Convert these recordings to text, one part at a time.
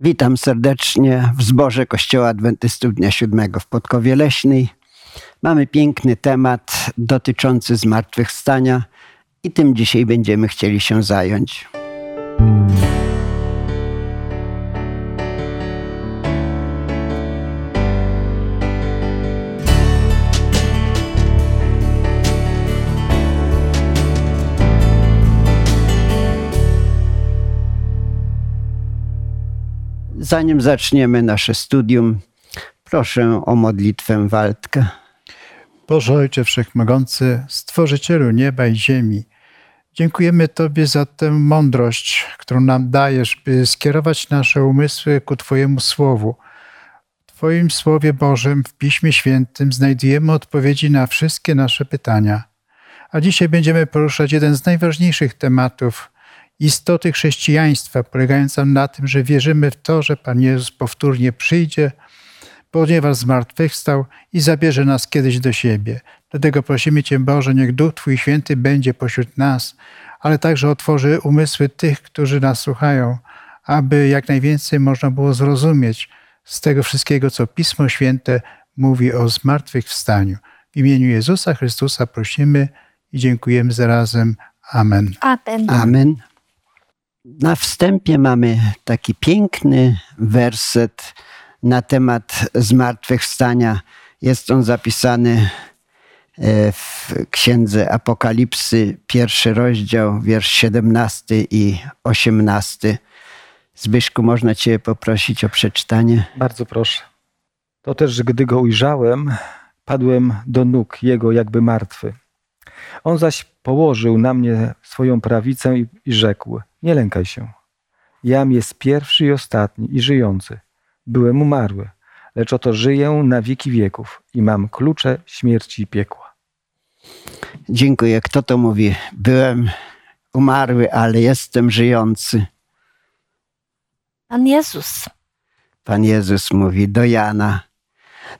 Witam serdecznie w zborze Kościoła Adwentystów Dnia Siódmego w Podkowie Leśnej. Mamy piękny temat dotyczący zmartwychwstania i tym dzisiaj będziemy chcieli się zająć. Zanim zaczniemy nasze studium, proszę o modlitwę Waldkę. Boże Ojcze Wszechmogący, Stworzycielu nieba i ziemi, dziękujemy Tobie za tę mądrość, którą nam dajesz, by skierować nasze umysły ku Twojemu Słowu. W Twoim Słowie Bożym, w Piśmie Świętym znajdujemy odpowiedzi na wszystkie nasze pytania. A dzisiaj będziemy poruszać jeden z najważniejszych tematów istoty chrześcijaństwa, polegającą na tym, że wierzymy w to, że Pan Jezus powtórnie przyjdzie, ponieważ zmartwychwstał i zabierze nas kiedyś do siebie. Dlatego prosimy Cię, Boże, niech Duch Twój Święty będzie pośród nas, ale także otworzy umysły tych, którzy nas słuchają, aby jak najwięcej można było zrozumieć z tego wszystkiego, co Pismo Święte mówi o zmartwychwstaniu. W imieniu Jezusa Chrystusa prosimy i dziękujemy zarazem. Amen. Amen. Amen. Na wstępie mamy taki piękny werset na temat zmartwychwstania. Jest on zapisany e, w Księdze Apokalipsy, pierwszy rozdział, wiersz 17 i 18. Zbyszku, można Cię poprosić o przeczytanie? Bardzo proszę. To też, gdy go ujrzałem, padłem do nóg jego jakby martwy. On zaś położył na mnie swoją prawicę i, i rzekł: Nie lękaj się. Jam jest pierwszy i ostatni i żyjący. Byłem umarły, lecz oto żyję na wieki wieków i mam klucze śmierci i piekła. Dziękuję. Kto to mówi? Byłem umarły, ale jestem żyjący. Pan Jezus. Pan Jezus mówi do Jana.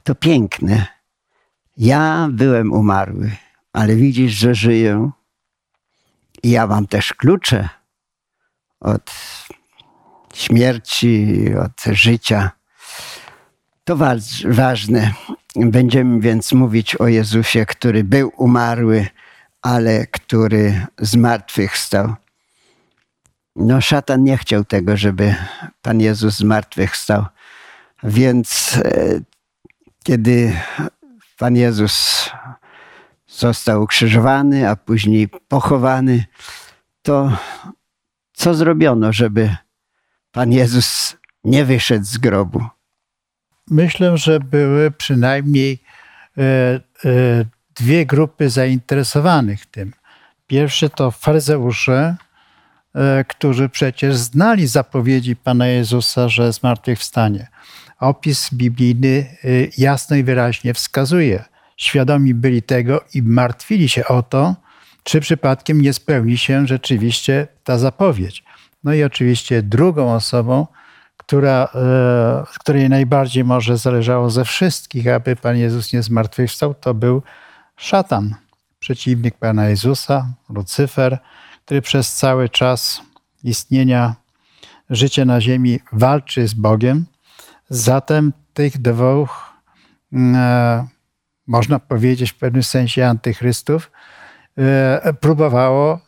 To piękne. Ja byłem umarły, ale widzisz, że żyję. I ja mam też klucze od śmierci, od życia. To ważne. Będziemy więc mówić o Jezusie, który był umarły, ale który zmartwychwstał. No, szatan nie chciał tego, żeby Pan Jezus zmartwychwstał. Więc e, kiedy Pan Jezus został ukrzyżowany, a później pochowany, to co zrobiono, żeby Pan Jezus nie wyszedł z grobu? Myślę, że były przynajmniej e, e, dwie grupy zainteresowanych tym. Pierwszy to faryzeusze, e, którzy przecież znali zapowiedzi Pana Jezusa, że zmartwychwstanie. Opis biblijny jasno i wyraźnie wskazuje. Świadomi byli tego i martwili się o to, czy przypadkiem nie spełni się rzeczywiście ta zapowiedź. No i oczywiście drugą osobą, która, e, której najbardziej może zależało ze wszystkich, aby Pan Jezus nie zmartwychwstał, to był szatan, przeciwnik Pana Jezusa, Lucyfer, który przez cały czas istnienia życia na ziemi walczy z Bogiem. Zatem tych dwóch, mm, e, można powiedzieć w pewnym sensie antychrystów, próbowało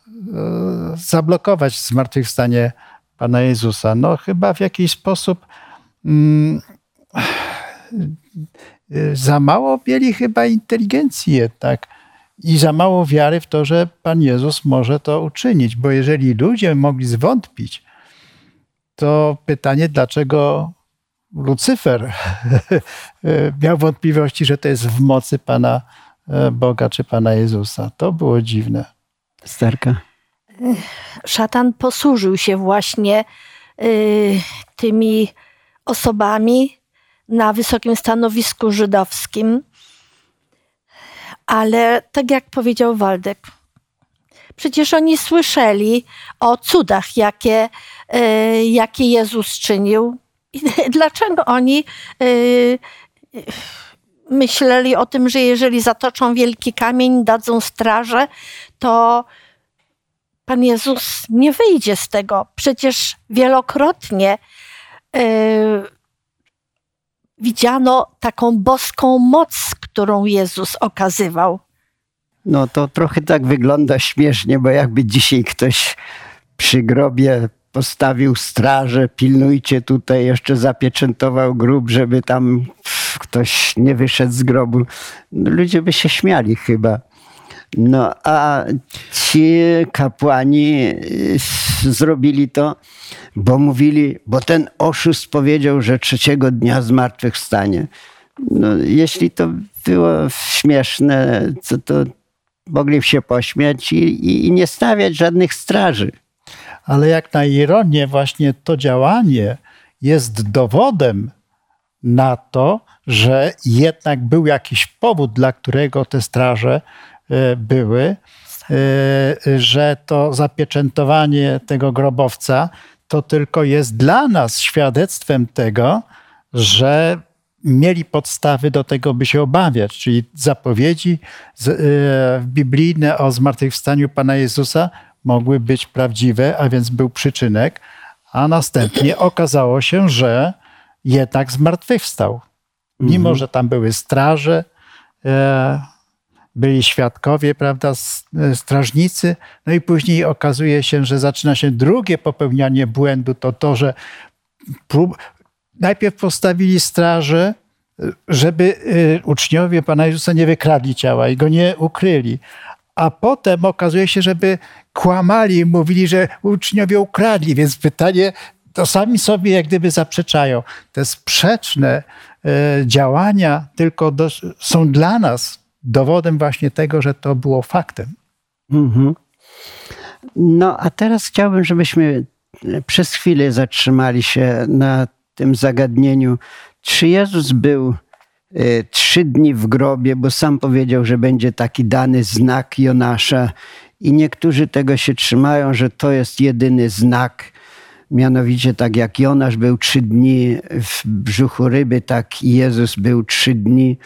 zablokować zmartwychwstanie Pana Jezusa. No chyba w jakiś sposób mm, za mało mieli chyba inteligencji jednak i za mało wiary w to, że Pan Jezus może to uczynić. Bo jeżeli ludzie mogli zwątpić, to pytanie, dlaczego Lucyfer miał wątpliwości, że to jest w mocy Pana e, Boga czy Pana Jezusa. To było dziwne. Starka szatan posłużył się właśnie y, tymi osobami na wysokim stanowisku żydowskim. Ale tak jak powiedział Waldek, przecież oni słyszeli o cudach, jakie, y, jakie Jezus czynił. I dlaczego oni y, myśleli o tym, że jeżeli zatoczą wielki kamień, dadzą strażę, to Pan Jezus nie wyjdzie z tego. Przecież wielokrotnie widziano taką boską moc, którą Jezus okazywał. No to trochę tak wygląda śmiesznie, bo jakby dzisiaj ktoś przy grobie postawił strażę, pilnujcie tutaj, jeszcze zapieczętował grób, żeby tam ktoś nie wyszedł z grobu. No, ludzie by się śmiali chyba. No a ci kapłani y, zrobili to, bo mówili, bo ten oszust powiedział, że trzeciego dnia zmartwychwstanie. No, jeśli to było śmieszne, to, to mogli się pośmiać i, i nie stawiać żadnych straży. Ale jak na ironię, właśnie to działanie jest dowodem na to, że jednak był jakiś powód, dla którego te straże e, były, e, że to zapieczętowanie tego grobowca to tylko jest dla nas świadectwem tego, że mieli podstawy do tego, by się obawiać, czyli zapowiedzi e, biblijne o zmartwychwstaniu Pana Jezusa mogły być prawdziwe, a więc był przyczynek, a następnie okazało się, że jednak zmartwychwstał. Mimo, mhm. że tam były straże, e, byli świadkowie, prawda, e, strażnicy, no i później okazuje się, że zaczyna się drugie popełnianie błędu, to to, że prób, najpierw postawili straże, żeby e, uczniowie Pana Jezusa nie wykradli ciała i go nie ukryli. A potem okazuje się, żeby kłamali i mówili, że uczniowie ukradli, więc pytanie, to sami sobie jak gdyby zaprzeczają. Te sprzeczne e, działania tylko do, są dla nas dowodem właśnie tego, że to było faktem. Mhm. No a teraz chciałbym, żebyśmy przez chwilę zatrzymali się na tym zagadnieniu, czy Jezus był e, trzy dni w grobie, bo sam powiedział, że będzie taki dany znak Jonasza i niektórzy tego się trzymają, że to jest jedyny znak. Mianowicie tak jak Jonasz był trzy dni w brzuchu ryby, tak Jezus był trzy dni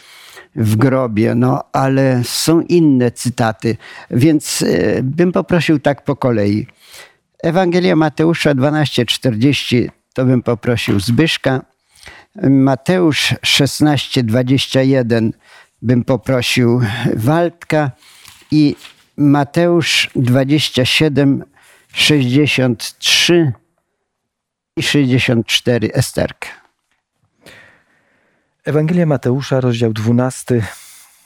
w grobie. No ale są inne cytaty, więc e, bym poprosił tak po kolei. Ewangelia Mateusza 12:40 to bym poprosił Zbyszka. Mateusz 16:21 bym poprosił Waldka i Mateusz 27, 63 i 64 Esterkę. Ewangelia Mateusza, rozdział 12,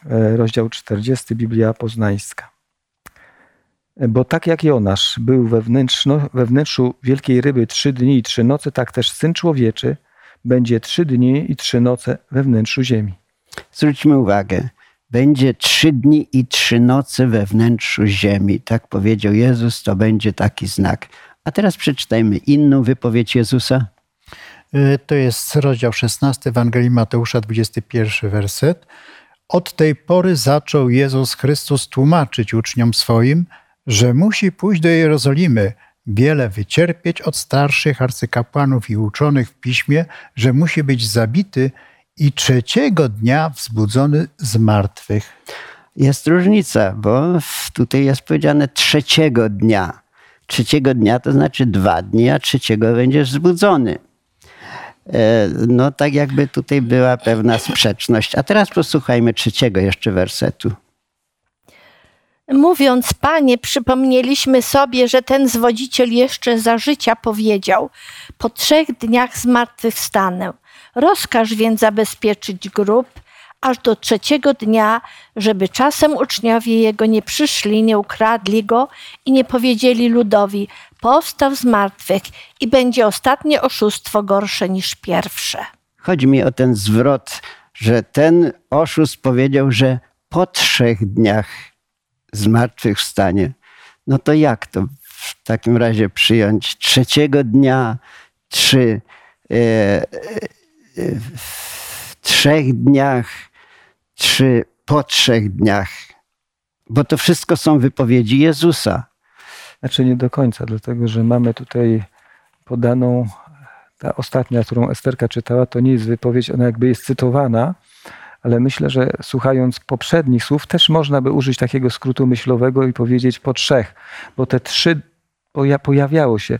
e, rozdział 40, Biblia Poznańska. Bo tak jak Jonasz był we wnętrzu wielkiej ryby trzy dni i trzy noce, tak też Syn Człowieczy będzie trzy dni i trzy noce we wnętrzu ziemi. Zwróćmy uwagę, będzie trzy dni i trzy noce we wnętrzu ziemi. Tak powiedział Jezus, to będzie taki znak. A teraz przeczytajmy inną wypowiedź Jezusa. Y, to jest rozdział 16 Ewangelii Mateusza, 21 werset. Od tej pory zaczął Jezus Chrystus tłumaczyć uczniom swoim, że musi pójść do Jerozolimy, wiele wycierpieć od starszych arcykapłanów i uczonych w piśmie, że musi być zabity i trzeciego dnia wzbudzony z martwych. Jest różnica, bo tutaj jest powiedziane trzeciego dnia. Trzeciego dnia to znaczy dwa dni, a trzeciego będziesz wzbudzony. E, no tak jakby tutaj była pewna sprzeczność. A teraz posłuchajmy trzeciego jeszcze wersetu. Mówiąc, Panie, przypomnieliśmy sobie, że ten zwodziciel jeszcze za życia powiedział: Po trzech dniach zmartwychwstanę. Rozkaż więc zabezpieczyć grób aż do trzeciego dnia, żeby czasem uczniowie jego nie przyszli, nie ukradli go i nie powiedzieli ludowi: Powstał z martwych i będzie ostatnie oszustwo gorsze niż pierwsze. Chodzi mi o ten zwrot, że ten oszust powiedział, że po trzech dniach zmartwychwstanie. No to jak to w takim razie przyjąć? Trzeciego dnia, czy e, e, w trzech dniach, czy po trzech dniach? Bo to wszystko są wypowiedzi Jezusa. Znaczy nie do końca, dlatego że mamy tutaj podaną, ta ostatnia, którą Esterka czytała, to nie jest wypowiedź, ona jakby jest cytowana, ale myślę, że słuchając poprzednich słów, też można by użyć takiego skrótu myślowego i powiedzieć po trzech, bo te trzy pojawiało się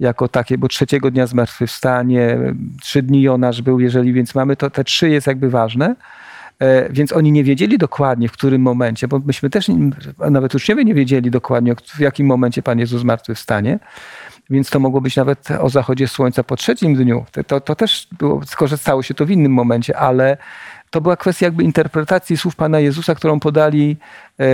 jako takie, bo trzeciego dnia zmartwychwstanie, trzy dni Jonasz był, jeżeli więc mamy, to te trzy jest jakby ważne. E, więc oni nie wiedzieli dokładnie, w którym momencie, bo myśmy też, nawet uczniowie nie wiedzieli dokładnie, w jakim momencie Pan Jezus zmartwychwstanie. Więc to mogło być nawet o zachodzie słońca po trzecim dniu. To, to też było, tylko że stało się to w innym momencie, ale to była kwestia jakby interpretacji słów Pana Jezusa, którą podali e,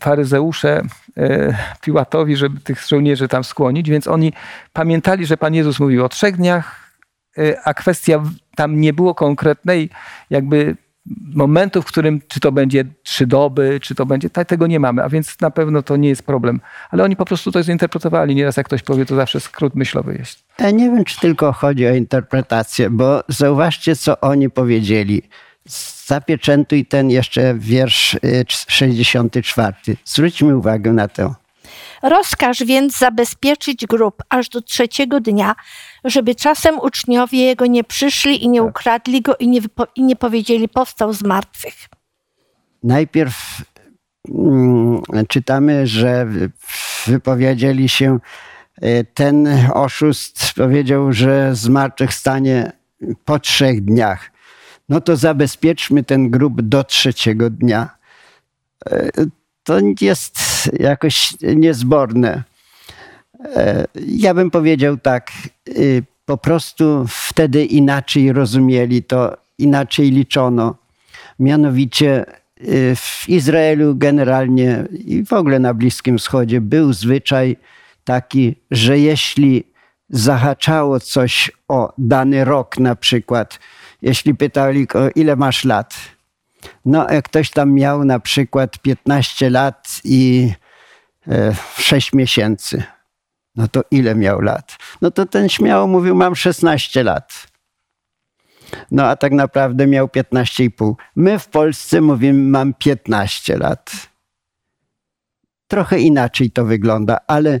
faryzeusze e, Piłatowi, żeby tych żołnierzy tam skłonić, więc oni pamiętali, że Pan Jezus mówił o trzech dniach, e, a kwestia tam nie było konkretnej jakby momentu, w którym czy to będzie trzy doby, czy to będzie, tego nie mamy, a więc na pewno to nie jest problem. Ale oni po prostu to zinterpretowali. Nieraz jak ktoś powie, to zawsze skrót myślowy jest. Ja nie wiem, czy tylko chodzi o interpretację, bo zauważcie, co oni powiedzieli. Zapieczętuj ten jeszcze wiersz 64. Y, Zwróćmy uwagę na to. Rozkaż więc zabezpieczyć grób aż do trzeciego dnia, żeby czasem uczniowie jego nie przyszli i nie tak. ukradli go i nie, i nie powiedzieli powstał z martwych. Najpierw mm, czytamy, że wypowiedzieli się y, ten oszust powiedział, że zmartwychwstanie po trzech dniach. No to zabezpieczmy ten grób do trzeciego dnia. To jest jakoś niezborne. E, ja bym powiedział tak, y, po prostu wtedy inaczej rozumieli to, inaczej liczono. Mianowicie y, w Izraelu generalnie i w ogóle na Bliskim Wschodzie był zwyczaj taki, że jeśli zahaczało coś o dany rok na przykład, jeśli pytali ile masz lat, no, jak ktoś tam miał na przykład 15 lat i 6 e, miesięcy, no to ile miał lat? No to ten śmiało mówił, mam 16 lat. No a tak naprawdę miał 15,5. My w Polsce mówimy, mam 15 lat. Trochę inaczej to wygląda, ale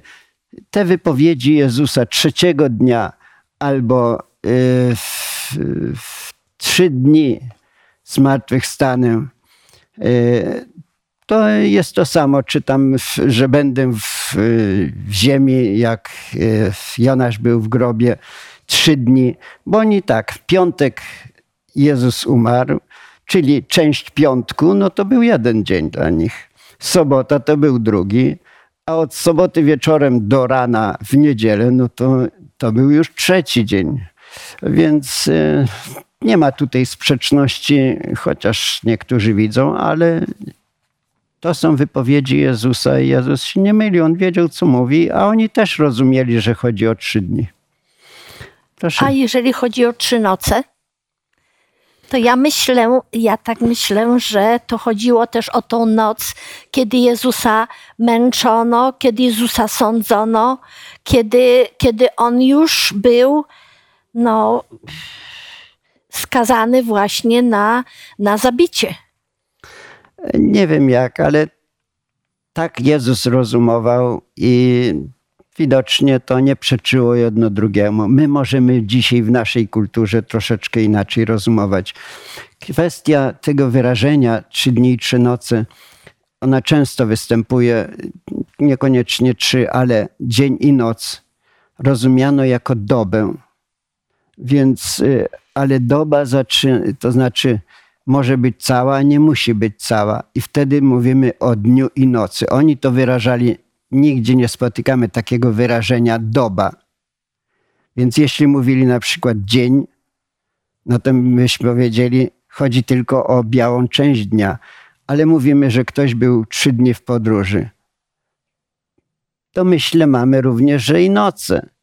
te wypowiedzi Jezusa trzeciego dnia albo yy, w, w, trzy dni zmartwychwstanę. E, to jest to samo, czytam, że będę w, ziemi, jak e, Jonasz był w grobie trzy dni, bo oni tak, w piątek Jezus umarł, czyli część piątku, no to był jeden dzień dla nich. Sobota to był drugi, a od soboty wieczorem do rana w niedzielę, no to, to był już trzeci dzień. Więc e, nie ma tutaj sprzeczności, chociaż niektórzy widzą, ale to są wypowiedzi Jezusa i Jezus się nie myli. On wiedział, co mówi, a oni też rozumieli, że chodzi o trzy dni. Proszę. A jeżeli chodzi o trzy noce? To ja myślę, ja tak myślę, że to chodziło też o tą noc, kiedy Jezusa męczono, kiedy Jezusa sądzono, kiedy, kiedy on już był, no, skazany właśnie na, na zabicie. Nie wiem jak, ale tak Jezus rozumował i widocznie to nie przeczyło jedno drugiemu. My możemy dzisiaj w naszej kulturze troszeczkę inaczej rozumować. Kwestia tego wyrażenia trzy dni trzy nocy, ona często występuje, niekoniecznie trzy, ale dzień i noc rozumiano jako dobę. Więc y, ale doba zaczyna, to znaczy może być cała, nie musi być cała. I wtedy mówimy o dniu i nocy. Oni to wyrażali, nigdzie nie spotykamy takiego wyrażenia doba. Więc jeśli mówili na przykład dzień, no to myśmy powiedzieli, chodzi tylko o białą część dnia, ale mówimy, że ktoś był trzy dni w podróży. To myślę mamy również, że i noce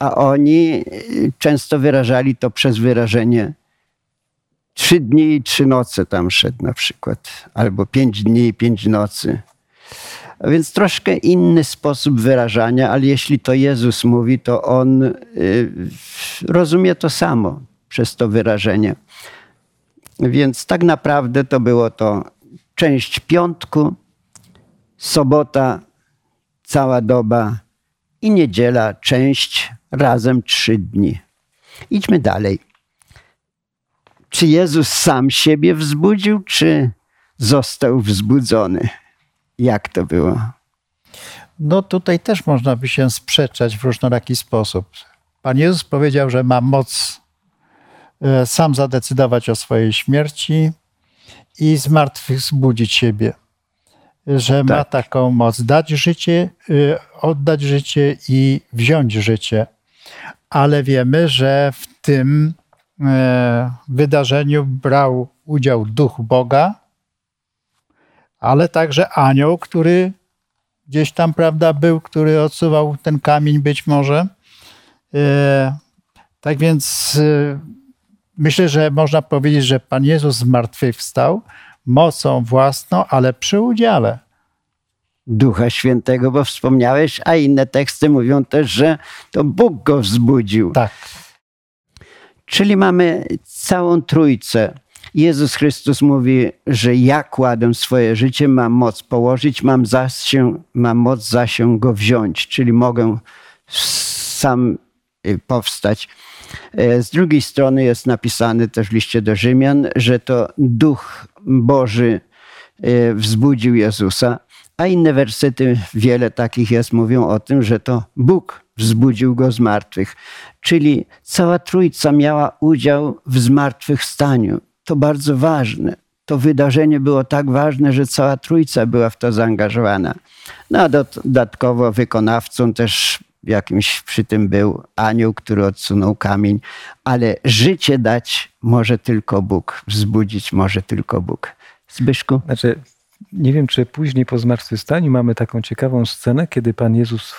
a oni y, często wyrażali to przez wyrażenie trzy dni i trzy noce tam szedł na przykład, albo pięć dni i pięć nocy. A więc troszkę inny sposób wyrażania, ale jeśli to Jezus mówi, to on y, rozumie to samo przez to wyrażenie. Więc tak naprawdę to było to część piątku, sobota, cała doba i niedziela, część razem trzy dni. Idźmy dalej. Czy Jezus sam siebie wzbudził, czy został wzbudzony? Jak to było? No tutaj też można by się sprzeczać w różnoraki sposób. Pan Jezus powiedział, że ma moc e, sam zadecydować o swojej śmierci i z martwych zbudzić siebie. Że ma Tak. taką moc dać życie, y, oddać życie i wziąć życie. Ale wiemy, że w tym e, wydarzeniu brał udział duch Boga, ale także anioł, który gdzieś tam, prawda, był, który odsuwał ten kamień być może. E, tak więc e, myślę, że można powiedzieć, że Pan Jezus zmartwychwstał mocą własną, ale przy udziale. Ducha Świętego, bo wspomniałeś, a inne teksty mówią też, że to Bóg go wzbudził. Tak. Czyli mamy całą trójcę. Jezus Chrystus mówi, że ja kładę swoje życie, mam moc położyć, mam, zasię, mam moc zasię go wziąć, czyli mogę sam y, powstać. E, Z drugiej strony jest napisane też w liście do Rzymian, że to Duch Boży e, wzbudził Jezusa, a inne wersety, wiele takich jest, mówią o tym, że to Bóg wzbudził go z martwych. Czyli cała trójca miała udział w zmartwychwstaniu. To bardzo ważne. To wydarzenie było tak ważne, że cała trójca była w to zaangażowana. No a dodatkowo wykonawcą też jakimś przy tym był anioł, który odsunął kamień, ale życie dać może tylko Bóg, wzbudzić może tylko Bóg. Zbyszku? Znaczy, nie wiem, czy później po zmartwychwstaniu mamy taką ciekawą scenę, kiedy Pan Jezus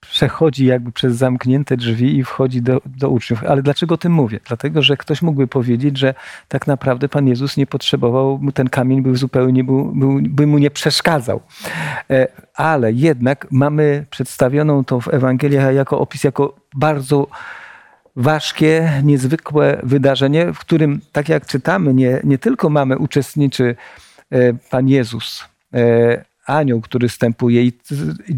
przechodzi jakby przez zamknięte drzwi i wchodzi do, do uczniów. Ale dlaczego o tym mówię? Dlatego, że ktoś mógłby powiedzieć, że tak naprawdę Pan Jezus nie potrzebował, ten kamień był zupełnie, był, był, by mu nie przeszkadzał. E, Ale jednak mamy przedstawioną to w Ewangeliach jako opis, jako bardzo ważkie, niezwykłe wydarzenie, w którym, tak jak czytamy, nie, nie tylko mamy uczestniczy Pan Jezus, e, anioł, który wstępuje i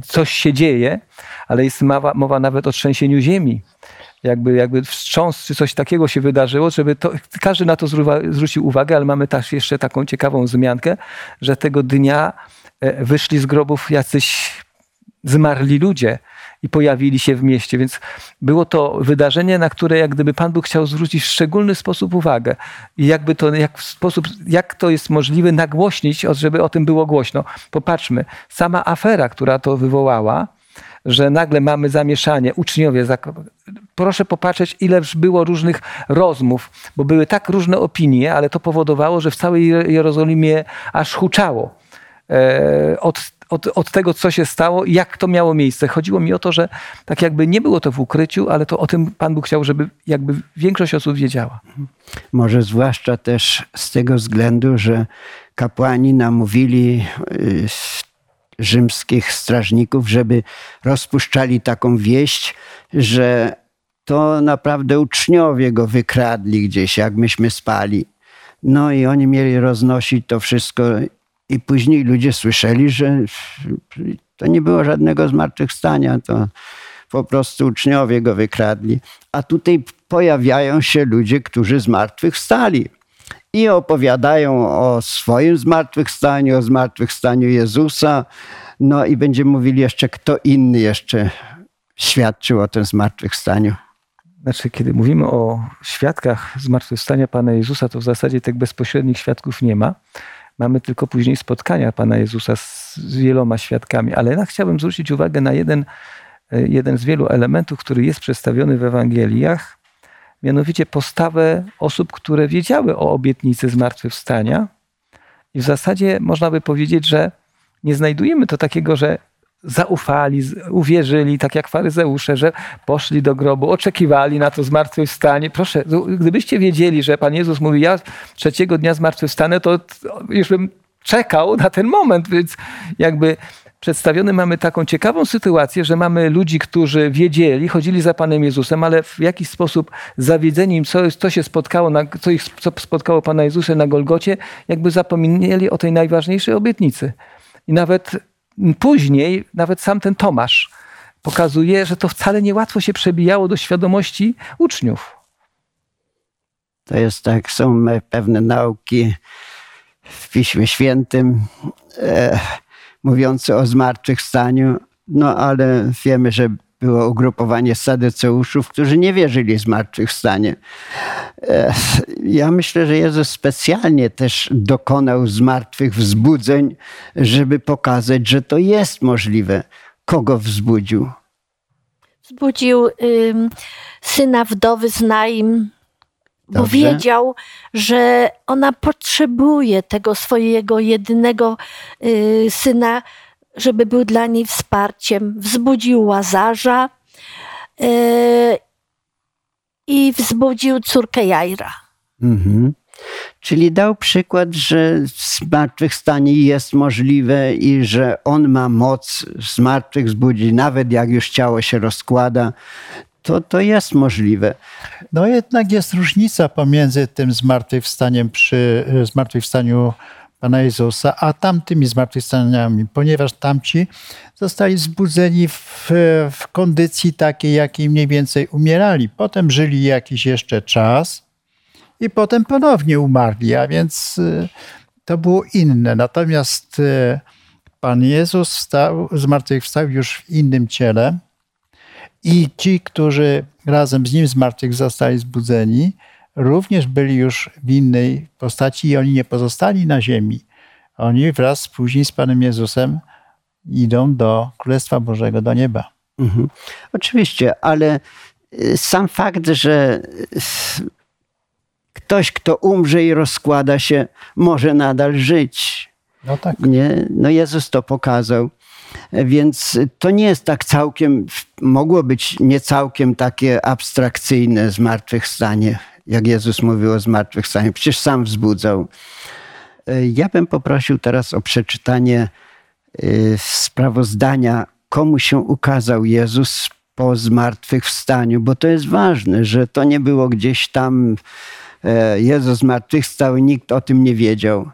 coś się dzieje, ale jest mowa, mowa nawet o trzęsieniu ziemi. Jakby, jakby wstrząs czy coś takiego się wydarzyło, żeby to, każdy na to zwrócił uwagę, ale mamy też jeszcze taką ciekawą wzmiankę, że tego dnia e, wyszli z grobów jacyś zmarli ludzie i pojawili się w mieście. Więc było to wydarzenie, na które jak gdyby Pan Bóg chciał zwrócić w szczególny sposób uwagę. I jakby to, jak, w sposób, jak to jest możliwe nagłośnić, żeby o tym było głośno. Popatrzmy, sama afera, która to wywołała, że nagle mamy zamieszanie, uczniowie, proszę popatrzeć, ile było różnych rozmów, bo były tak różne opinie, ale to powodowało, że w całej Je- Jerozolimie aż huczało e, od, od, od tego, co się stało jak to miało miejsce. Chodziło mi o to, że tak jakby nie było to w ukryciu, ale to o tym Pan Bóg chciał, żeby jakby większość osób wiedziała. Może zwłaszcza też z tego względu, że kapłani namówili y, rzymskich strażników, żeby rozpuszczali taką wieść, że to naprawdę uczniowie go wykradli gdzieś, jak myśmy spali. No i oni mieli roznosić to wszystko i później ludzie słyszeli, że to nie było żadnego zmartwychwstania, to po prostu uczniowie go wykradli. A tutaj pojawiają się ludzie, którzy zmartwychwstali i opowiadają o swoim zmartwychwstaniu, o zmartwychwstaniu Jezusa. No i będziemy mówili jeszcze, kto inny jeszcze świadczył o tym zmartwychwstaniu. Znaczy, kiedy mówimy o świadkach zmartwychwstania Pana Jezusa, to w zasadzie tych bezpośrednich świadków nie ma. Mamy tylko później spotkania Pana Jezusa z, wieloma świadkami. Ale ja chciałbym zwrócić uwagę na jeden, e, jeden z wielu elementów, który jest przedstawiony w Ewangeliach, mianowicie postawę osób, które wiedziały o obietnicy zmartwychwstania. I w zasadzie można by powiedzieć, że nie znajdujemy to takiego, że zaufali, uwierzyli, tak jak faryzeusze, że poszli do grobu, oczekiwali na to zmartwychwstanie. Proszę, gdybyście wiedzieli, że Pan Jezus mówi, ja trzeciego dnia zmartwychwstanę, to już bym czekał na ten moment, więc jakby przedstawiony mamy taką ciekawą sytuację, że mamy ludzi, którzy wiedzieli, chodzili za Panem Jezusem, ale w jakiś sposób zawiedzeni im, co, co się spotkało, na, co ich co spotkało Pana Jezusa na Golgocie, jakby zapomnieli o tej najważniejszej obietnicy. I nawet później, nawet sam ten Tomasz pokazuje, że to wcale niełatwo się przebijało do świadomości uczniów. To jest tak, są pewne nauki w Piśmie Świętym e, mówiące o zmartwychwstaniu, No ale wiemy, że było ugrupowanie sadyceuszów, którzy nie wierzyli zmartwychwstanie. E, ja myślę, że Jezus specjalnie też dokonał zmartwych wzbudzeń, żeby pokazać, że to jest możliwe. Kogo wzbudził? Wzbudził ym, syna wdowy z Naim, bo Dobrze. wiedział, że ona potrzebuje tego swojego jedynego y, syna, żeby był dla niej wsparciem. Wzbudził Łazarza y, i wzbudził córkę Jajra. Mhm. Czyli dał przykład, że zmartwychwstanie jest możliwe i że on ma moc zmartwych nawet jak już ciało się rozkłada, to, to jest możliwe. No jednak jest różnica pomiędzy tym zmartwychwstaniem przy e, zmartwychwstaniu Pana Jezusa, a tamtymi zmartwychwstaniami, ponieważ tamci zostali zbudzeni w, w kondycji takiej, jakiej mniej więcej umierali. Potem żyli jakiś jeszcze czas i potem ponownie umarli, a więc y, to było inne. Natomiast y, Pan Jezus wstał, zmartwychwstał już w innym ciele i ci, którzy razem z Nim zmartwych zostali zbudzeni, również byli już w innej postaci i oni nie pozostali na ziemi. Oni wraz później z Panem Jezusem idą do Królestwa Bożego, do nieba. Mhm. Oczywiście, ale y, sam fakt, że y, ktoś, kto umrze i rozkłada się, może nadal żyć. No tak. Nie? No Jezus to pokazał. Więc to nie jest tak całkiem, mogło być nie całkiem takie abstrakcyjne zmartwychwstanie, jak Jezus mówił o zmartwychwstaniu. Przecież sam wzbudzał. Ja bym poprosił teraz o przeczytanie y, sprawozdania, komu się ukazał Jezus po zmartwychwstaniu, bo to jest ważne, że to nie było gdzieś tam e, Jezus zmartwychwstał i nikt o tym nie wiedział.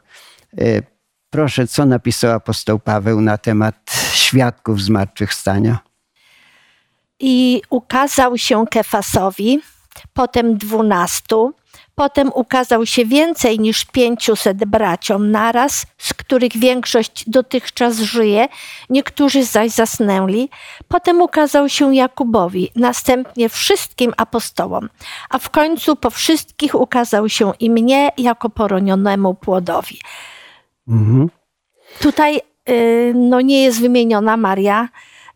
E, Proszę, co napisał apostoł Paweł na temat świadków zmartwychwstania? I ukazał się Kefasowi, potem dwunastu, potem ukazał się więcej niż pięciuset braciom naraz, z których większość dotychczas żyje, niektórzy zaś zasnęli. Potem ukazał się Jakubowi, następnie wszystkim apostołom, a w końcu po wszystkich ukazał się i mnie jako poronionemu płodowi. Mhm. Tutaj y, no, nie jest wymieniona Maria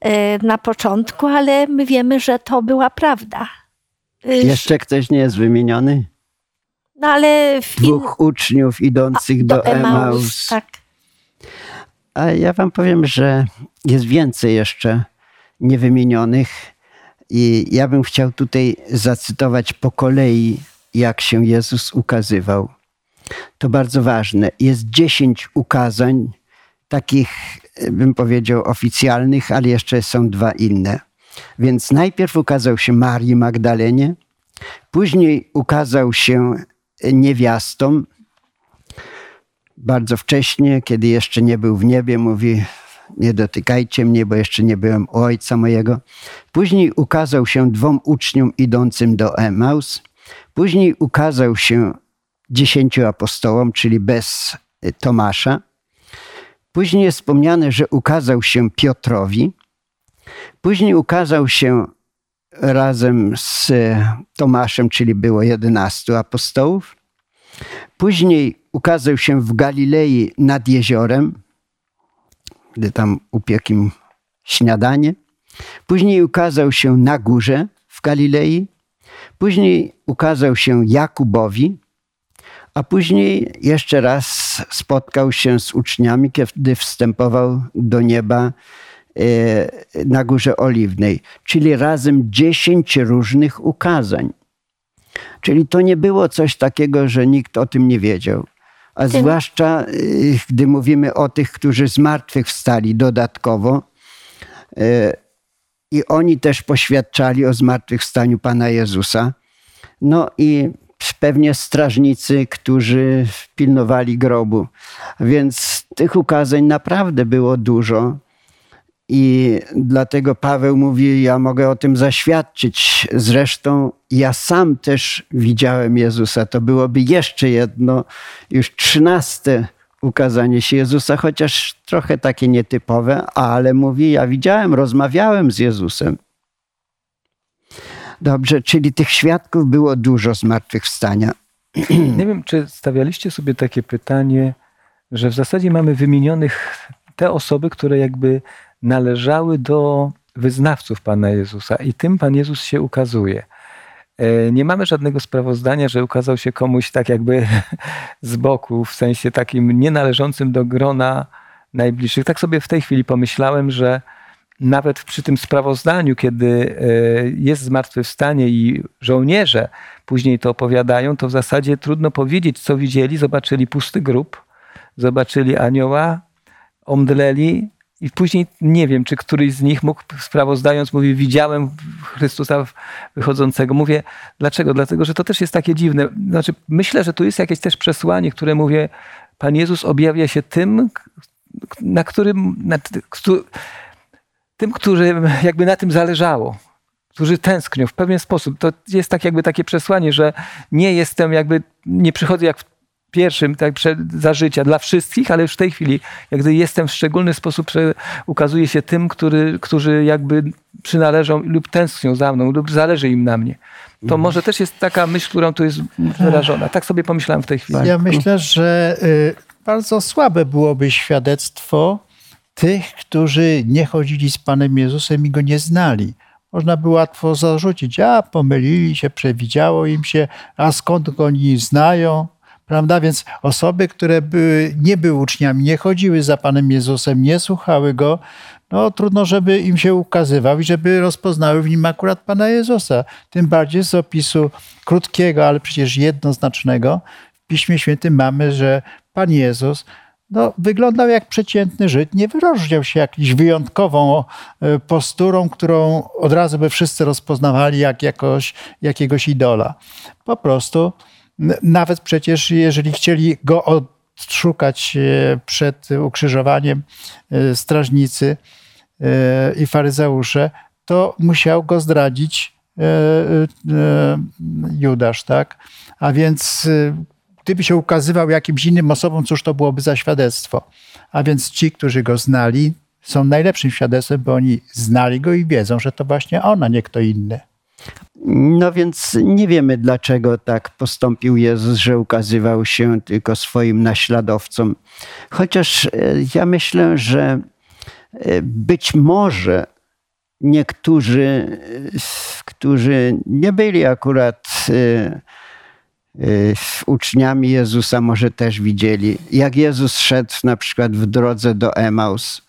y, na początku, ale my wiemy, że to była prawda. Jeszcze ktoś nie jest wymieniony? No ale w Dwóch uczniów idących do, Emaus. Tak. A ja wam powiem, że jest więcej jeszcze niewymienionych i ja bym chciał tutaj zacytować po kolei, jak się Jezus ukazywał. To bardzo ważne. Jest dziesięć ukazań, takich bym powiedział oficjalnych, ale jeszcze są dwa inne. Więc najpierw ukazał się Marii Magdalenie, później ukazał się niewiastom. Bardzo wcześnie, kiedy jeszcze nie był w niebie, mówi: Nie dotykajcie mnie, bo jeszcze nie byłem u ojca mojego. Później ukazał się dwom uczniom idącym do Emaus. Później ukazał się dziesięciu apostołom, czyli bez Tomasza. Później jest wspomniane, że ukazał się Piotrowi. Później ukazał się razem z Tomaszem, czyli było jedenastu apostołów. Później ukazał się w Galilei nad jeziorem, gdy tam upiekł im śniadanie. Później ukazał się na górze w Galilei. Później ukazał się Jakubowi, a później jeszcze raz spotkał się z uczniami, kiedy wstępował do nieba e, na Górze Oliwnej, czyli razem dziesięć różnych ukazań. Czyli to nie było coś takiego, że nikt o tym nie wiedział. A zwłaszcza y, gdy mówimy o tych, którzy z martwych wstali dodatkowo. y, I oni też poświadczali o zmartwychwstaniu Pana Jezusa. No i pewnie strażnicy, którzy pilnowali grobu. Więc tych ukazań naprawdę było dużo. I dlatego Paweł mówi: Ja mogę o tym zaświadczyć. Zresztą ja sam też widziałem Jezusa. To byłoby jeszcze jedno, już trzynaste ukazanie się Jezusa, chociaż trochę takie nietypowe, ale mówi, ja widziałem, rozmawiałem z Jezusem. Dobrze, czyli tych świadków było dużo zmartwychwstania. Nie wiem, czy stawialiście sobie takie pytanie, że w zasadzie mamy wymienionych te osoby, które jakby należały do wyznawców Pana Jezusa i tym Pan Jezus się ukazuje. E, nie mamy żadnego sprawozdania, że ukazał się komuś tak jakby z boku, w sensie takim nienależącym do grona najbliższych. Tak sobie w tej chwili pomyślałem, że nawet przy tym sprawozdaniu, kiedy e, jest zmartwychwstanie i żołnierze później to opowiadają, to w zasadzie trudno powiedzieć, co widzieli. Zobaczyli pusty grób, zobaczyli anioła, omdleli i później nie wiem, czy któryś z nich mógł, sprawozdając, mówi, widziałem Chrystusa wychodzącego. Mówię, dlaczego? Dlatego, że to też jest takie dziwne. Znaczy, myślę, że tu jest jakieś też przesłanie, które mówię, Pan Jezus objawia się tym, na którym, na, tym, którym jakby na tym zależało, którzy tęsknią w pewien sposób. To jest tak jakby takie przesłanie, że nie jestem jakby, nie przychodzę jak pierwszym, tak za życia dla wszystkich, ale już w tej chwili, jak gdy jestem w szczególny sposób, ukazuje się tym, który, którzy jakby przynależą lub tęsknią za mną, lub zależy im na mnie. To mhm. może też jest taka myśl, którą tu jest wyrażona. Tak sobie pomyślałem w tej chwili. Ja myślę, że y, bardzo słabe byłoby świadectwo tych, którzy nie chodzili z Panem Jezusem i Go nie znali. Można by łatwo zarzucić, a pomylili się, przewidziało im się, a skąd go oni znają, Prawda? Więc osoby, które były, nie były uczniami, nie chodziły za Panem Jezusem, nie słuchały Go, no trudno, żeby im się ukazywał i żeby rozpoznały w nim akurat Pana Jezusa. Tym bardziej z opisu krótkiego, ale przecież jednoznacznego w Piśmie Świętym mamy, że Pan Jezus no, wyglądał jak przeciętny Żyd, nie wyróżniał się jakąś wyjątkową e, posturą, którą od razu by wszyscy rozpoznawali jak jakoś, jakiegoś idola. Po prostu nawet przecież, jeżeli chcieli go odszukać e, przed ukrzyżowaniem e, strażnicy e, i faryzeusze, to musiał go zdradzić Judasz, tak? A więc gdyby się ukazywał jakimś innym osobom, cóż to byłoby za świadectwo? A więc ci, którzy go znali, są najlepszym świadectwem, bo oni znali go i wiedzą, że to właśnie on, a nie kto inny. No więc nie wiemy, dlaczego tak postąpił Jezus, że ukazywał się tylko swoim naśladowcom. Chociaż e, ja myślę, że e, być może niektórzy, e, którzy nie byli akurat uczniami Jezusa, może też widzieli, jak Jezus szedł na przykład w drodze do Emaus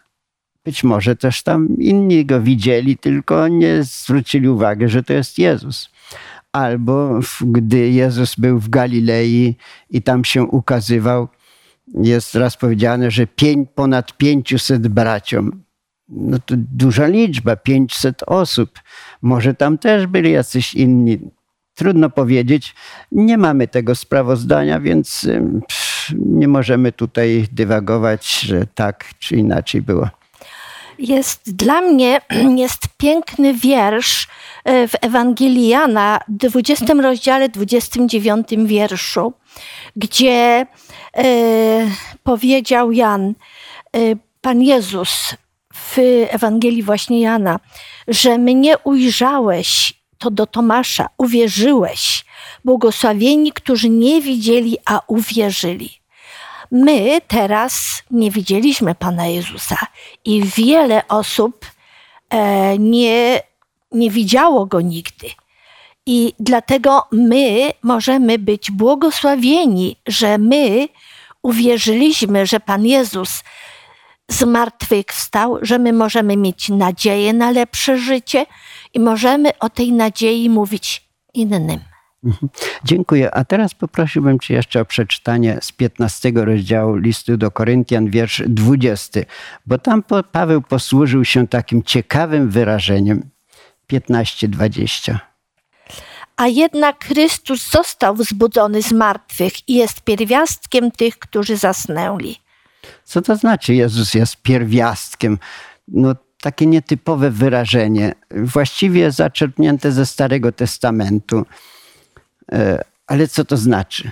być może też tam inni go widzieli, tylko nie zwrócili uwagi, że to jest Jezus. Albo gdy Jezus był w Galilei i tam się ukazywał, jest raz powiedziane, że pięć, ponad 500 braciom. No to duża liczba, 500 osób. Może tam też byli jacyś inni. Trudno powiedzieć. Nie mamy tego sprawozdania, więc nie możemy tutaj dywagować, że tak czy inaczej było jest dla mnie jest piękny wiersz e, w Ewangelii Jana, 20 rozdziale, 29 wierszu, gdzie e, powiedział Jan, e, Pan Jezus w Ewangelii właśnie Jana, że mnie ujrzałeś, to do Tomasza, uwierzyłeś. Błogosławieni, którzy nie widzieli, a uwierzyli. My teraz nie widzieliśmy Pana Jezusa i wiele osób e, nie, nie widziało Go nigdy. I dlatego my możemy być błogosławieni, że my uwierzyliśmy, że Pan Jezus zmartwychwstał, że my możemy mieć nadzieję na lepsze życie i możemy o tej nadziei mówić innym. Mhm. Dziękuję. A teraz poprosiłbym Cię jeszcze o przeczytanie z 15 rozdziału listu do Koryntian, wiersz 20, bo tam Paweł posłużył się takim ciekawym wyrażeniem 15-20. A jednak Chrystus został wzbudzony z martwych i jest pierwiastkiem tych, którzy zasnęli. Co to znaczy Jezus jest pierwiastkiem? No, takie nietypowe wyrażenie, właściwie zaczerpnięte ze Starego Testamentu. E, ale co to znaczy?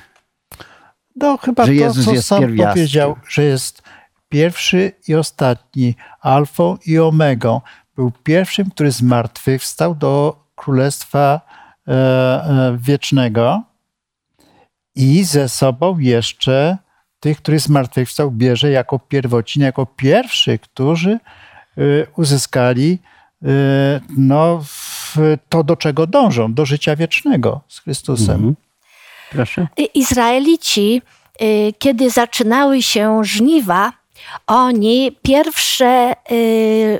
No chyba że to, Jezus co jest sam pierwiastkiem. powiedział, że jest pierwszy i ostatni, alfą i omegą. Był pierwszym, który zmartwychwstał do Królestwa e, e, Wiecznego i ze sobą jeszcze tych, który zmartwychwstał, bierze jako pierwocin, jako pierwszy, którzy uzyskali no, w to, do czego dążą, do życia wiecznego z Chrystusem. Mhm. Proszę. Izraelici, y, kiedy zaczynały się żniwa, oni pierwsze y,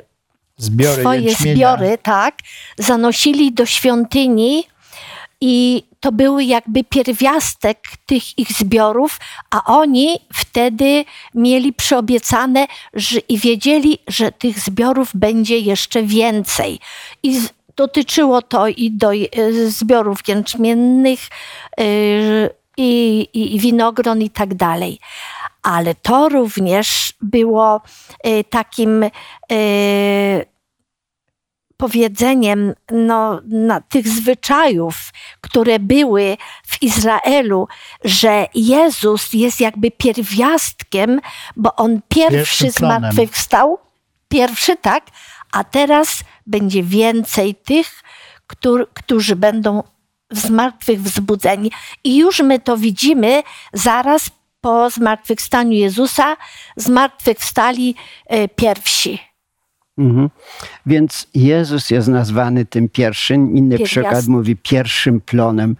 Zbiory swoje jęczmienia. zbiory, tak, zanosili do świątyni i to były jakby pierwiastek tych ich zbiorów, a oni wtedy mieli przyobiecane że, i wiedzieli, że tych zbiorów będzie jeszcze więcej. I z, dotyczyło to i do y, zbiorów jęczmiennych, y, i, i, winogron i tak dalej. Ale to również było y, takim powiedzeniem no, na tych zwyczajów, które były w Izraelu, że Jezus jest jakby pierwiastkiem, bo on pierwszy Pierwszym plonem. zmartwychwstał, pierwszy tak, a teraz będzie więcej tych, któr, którzy będą z martwych wzbudzeni. I już my to widzimy zaraz po zmartwychwstaniu Jezusa, zmartwychwstali e, pierwsi. Mhm. Więc Jezus jest nazwany tym pierwszym. Inny Pierwiastkiem. przykład mówi pierwszym plonem.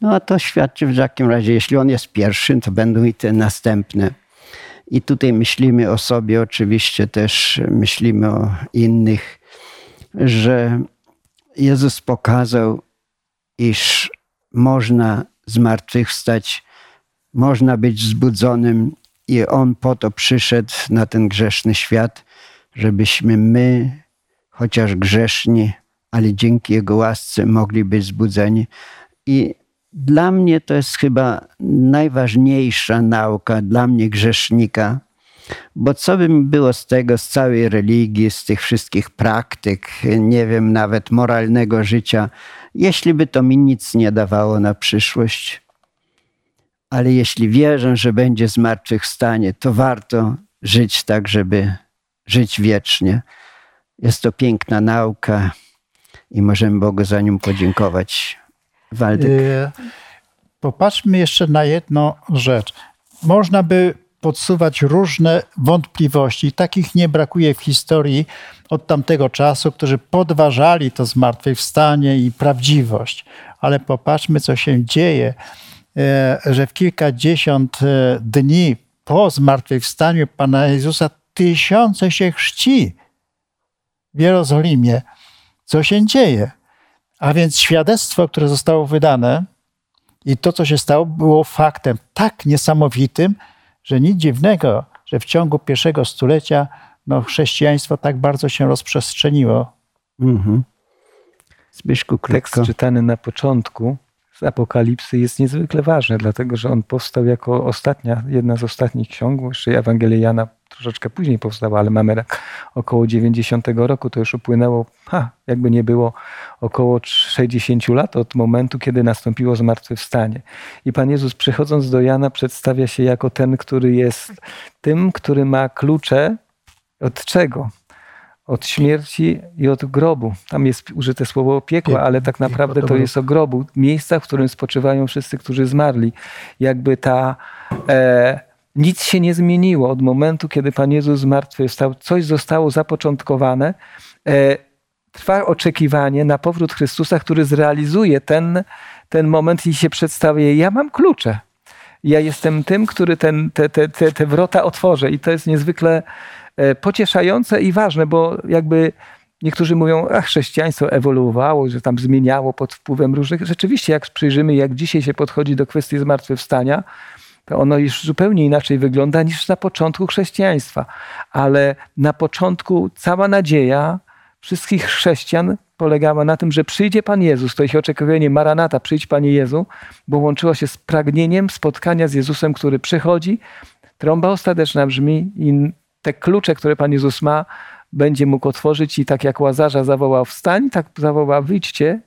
No a to świadczy w takim razie, jeśli on jest pierwszym, to będą i te następne. I tutaj myślimy o sobie, oczywiście też myślimy o innych, że Jezus pokazał, iż można zmartwychwstać, można być zbudzonym i On po to przyszedł na ten grzeszny świat, żebyśmy my, chociaż grzeszni, ale dzięki Jego łasce mogli być zbudzeni. I dla mnie to jest chyba najważniejsza nauka, dla mnie grzesznika, bo co by mi było z tego, z całej religii, z tych wszystkich praktyk, nie wiem, nawet moralnego życia, jeśli by to mi nic nie dawało na przyszłość. Ale jeśli wierzę, że będzie zmartwychwstanie, to warto żyć tak, żeby żyć wiecznie. Jest to piękna nauka i możemy Bogu za nią podziękować. Waldek. Y, Popatrzmy jeszcze na jedną rzecz. Można by podsuwać różne wątpliwości. Takich nie brakuje w historii od tamtego czasu, którzy podważali to zmartwychwstanie i prawdziwość. Ale popatrzmy, co się dzieje, e, że w kilkadziesiąt e, dni po zmartwychwstaniu Pana Jezusa tysiące się chrzci w Jerozolimie. Co się dzieje? A więc świadectwo, które zostało wydane i to, co się stało, było faktem tak niesamowitym, że nic dziwnego, że w ciągu pierwszego stulecia no, chrześcijaństwo tak bardzo się rozprzestrzeniło. Mhm. Zbyszku Tekst krótko. czytany na początku z Apokalipsy jest niezwykle ważny, dlatego że on powstał jako ostatnia, jedna z ostatnich ksiąg, jeszcze Ewangelia Jana troszeczkę później powstała, ale mamy tak około 90 roku, to już upłynęło, ha, jakby nie było, około 60 lat od momentu, kiedy nastąpiło zmartwychwstanie. I Pan Jezus przychodząc do Jana przedstawia się jako ten, który jest tym, który ma klucze od czego? Od śmierci i od grobu. Tam jest użyte słowo piekła, ale tak naprawdę to jest o grobu. Miejsca, w którym spoczywają wszyscy, którzy zmarli. Jakby ta... E, nic się nie zmieniło od momentu, kiedy Pan Jezus zmartwychwstał. Coś zostało zapoczątkowane. E, trwa oczekiwanie na powrót Chrystusa, który zrealizuje ten, ten moment i się przedstawia. Ja mam klucze. Ja jestem tym, który ten, te, te, te, te wrota otworzy. I to jest niezwykle e, pocieszające i ważne, bo jakby niektórzy mówią, a chrześcijaństwo ewoluowało, że tam zmieniało pod wpływem różnych. Rzeczywiście, jak przyjrzymy, jak dzisiaj się podchodzi do kwestii zmartwychwstania, to ono już zupełnie inaczej wygląda niż na początku chrześcijaństwa. Ale na początku cała nadzieja wszystkich chrześcijan polegała na tym, że przyjdzie Pan Jezus, to ich oczekiwanie Maranata, przyjdź Panie Jezu, bo łączyło się z pragnieniem spotkania z Jezusem, który przychodzi, trąba ostateczna brzmi i te klucze, które Pan Jezus ma, będzie mógł otworzyć i tak jak Łazarza zawołał wstań, tak zawoła wyjdźcie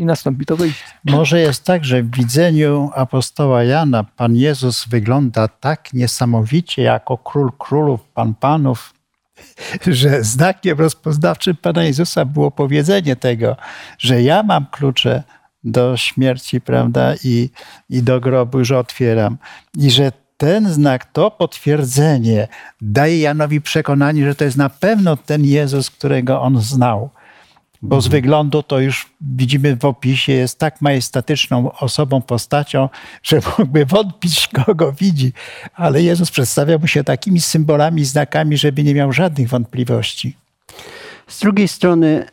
i nastąpi to wyjście. Może jest tak, że w widzeniu apostoła Jana Pan Jezus wygląda tak niesamowicie jako król królów, pan panów, że znakiem rozpoznawczym Pana Jezusa było powiedzenie tego, że ja mam klucze do śmierci, prawda, i, i do grobu, że otwieram. I że ten znak, to potwierdzenie daje Janowi przekonanie, że to jest na pewno ten Jezus, którego on znał. Bo z wyglądu to już widzimy w opisie, jest tak majestatyczną osobą, postacią, że mógłby wątpić, kogo widzi. Ale Jezus przedstawia mu się takimi symbolami, znakami, żeby nie miał żadnych wątpliwości. Z drugiej strony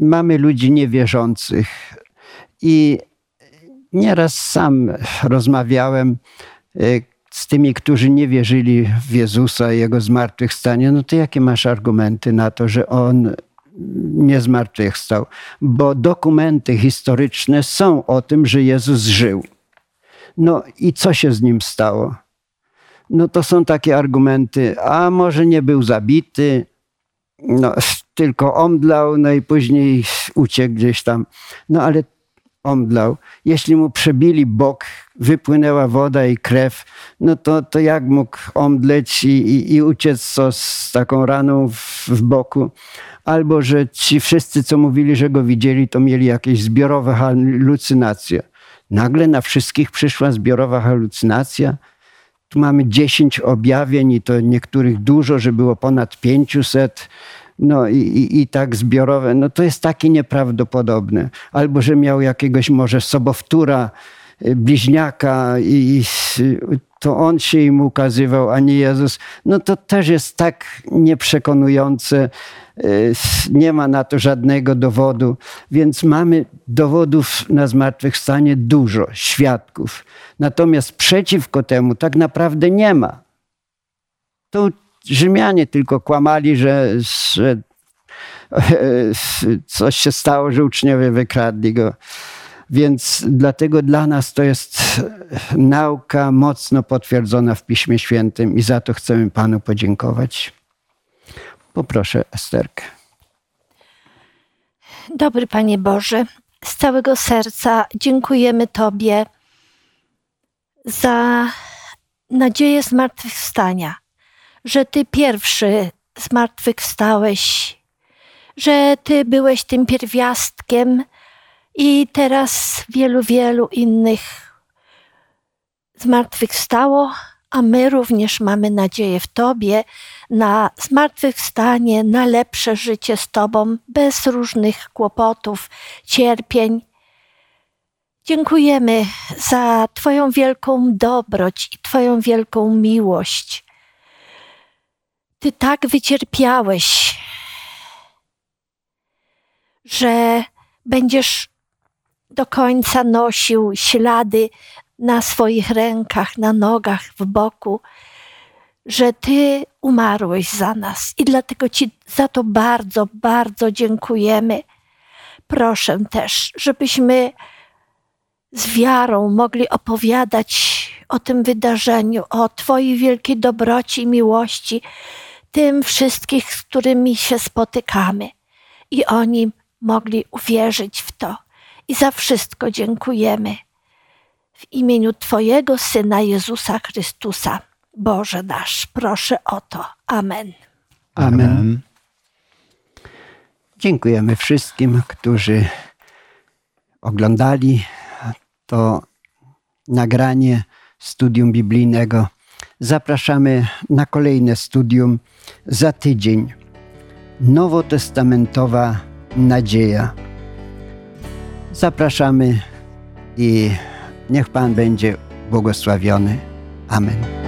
mamy ludzi niewierzących i nieraz sam rozmawiałem e, z tymi, którzy nie wierzyli w Jezusa i Jego zmartwychwstanie. No to jakie masz argumenty na to, że On nie zmartwychwstał? Bo dokumenty historyczne są o tym, że Jezus żył. No i co się z Nim stało? No to są takie argumenty, a może nie był zabity, no, tylko omdlał, no i później uciekł gdzieś tam. No ale omdlał. Jeśli mu przebili bok, wypłynęła woda i krew, no to, to jak mógł omdleć i, i, i uciec co z taką raną w, w boku? Albo, że ci wszyscy, co mówili, że go widzieli, to mieli jakieś zbiorowe halucynacje. Nagle na wszystkich przyszła zbiorowa halucynacja. Tu mamy 10 objawień i to niektórych dużo, że było ponad 500 no i, i, i, tak zbiorowe, no to jest takie nieprawdopodobne. Albo, że miał jakiegoś może sobowtóra, bliźniaka i to on się im ukazywał, a nie Jezus. No to też jest tak nieprzekonujące. Nie ma na to żadnego dowodu, więc mamy dowodów na zmartwychwstanie dużo, świadków. Natomiast przeciwko temu tak naprawdę nie ma. To Rzymianie tylko kłamali, że, że coś się stało, że uczniowie wykradli go. Więc dlatego dla nas to jest nauka mocno potwierdzona w Piśmie Świętym i za to chcemy Panu podziękować. Poproszę Esterkę. Dobry Panie Boże, z całego serca dziękujemy Tobie za nadzieję zmartwychwstania że Ty pierwszy zmartwychwstałeś, że Ty byłeś tym pierwiastkiem i teraz wielu, wielu innych zmartwychwstało, a my również mamy nadzieję w Tobie na zmartwychwstanie, na lepsze życie z Tobą, bez różnych kłopotów, cierpień. Dziękujemy za Twoją wielką dobroć i Twoją wielką miłość. Ty tak wycierpiałeś, że będziesz do końca nosił ślady na swoich rękach, na nogach, w boku, że Ty umarłeś za nas i dlatego Ci za to bardzo, bardzo dziękujemy. Proszę też, żebyśmy z wiarą mogli opowiadać o tym wydarzeniu, o Twojej wielkiej dobroci i miłości, tym wszystkich, z którymi się spotykamy. I oni mogli uwierzyć w to. I za wszystko dziękujemy. W imieniu Twojego Syna Jezusa Chrystusa, Boże nasz, proszę o to. Amen. Amen. Dziękujemy wszystkim, którzy oglądali to nagranie studium biblijnego. Zapraszamy na kolejne studium za tydzień. Nowotestamentowa nadzieja. Zapraszamy i niech Pan będzie błogosławiony. Amen.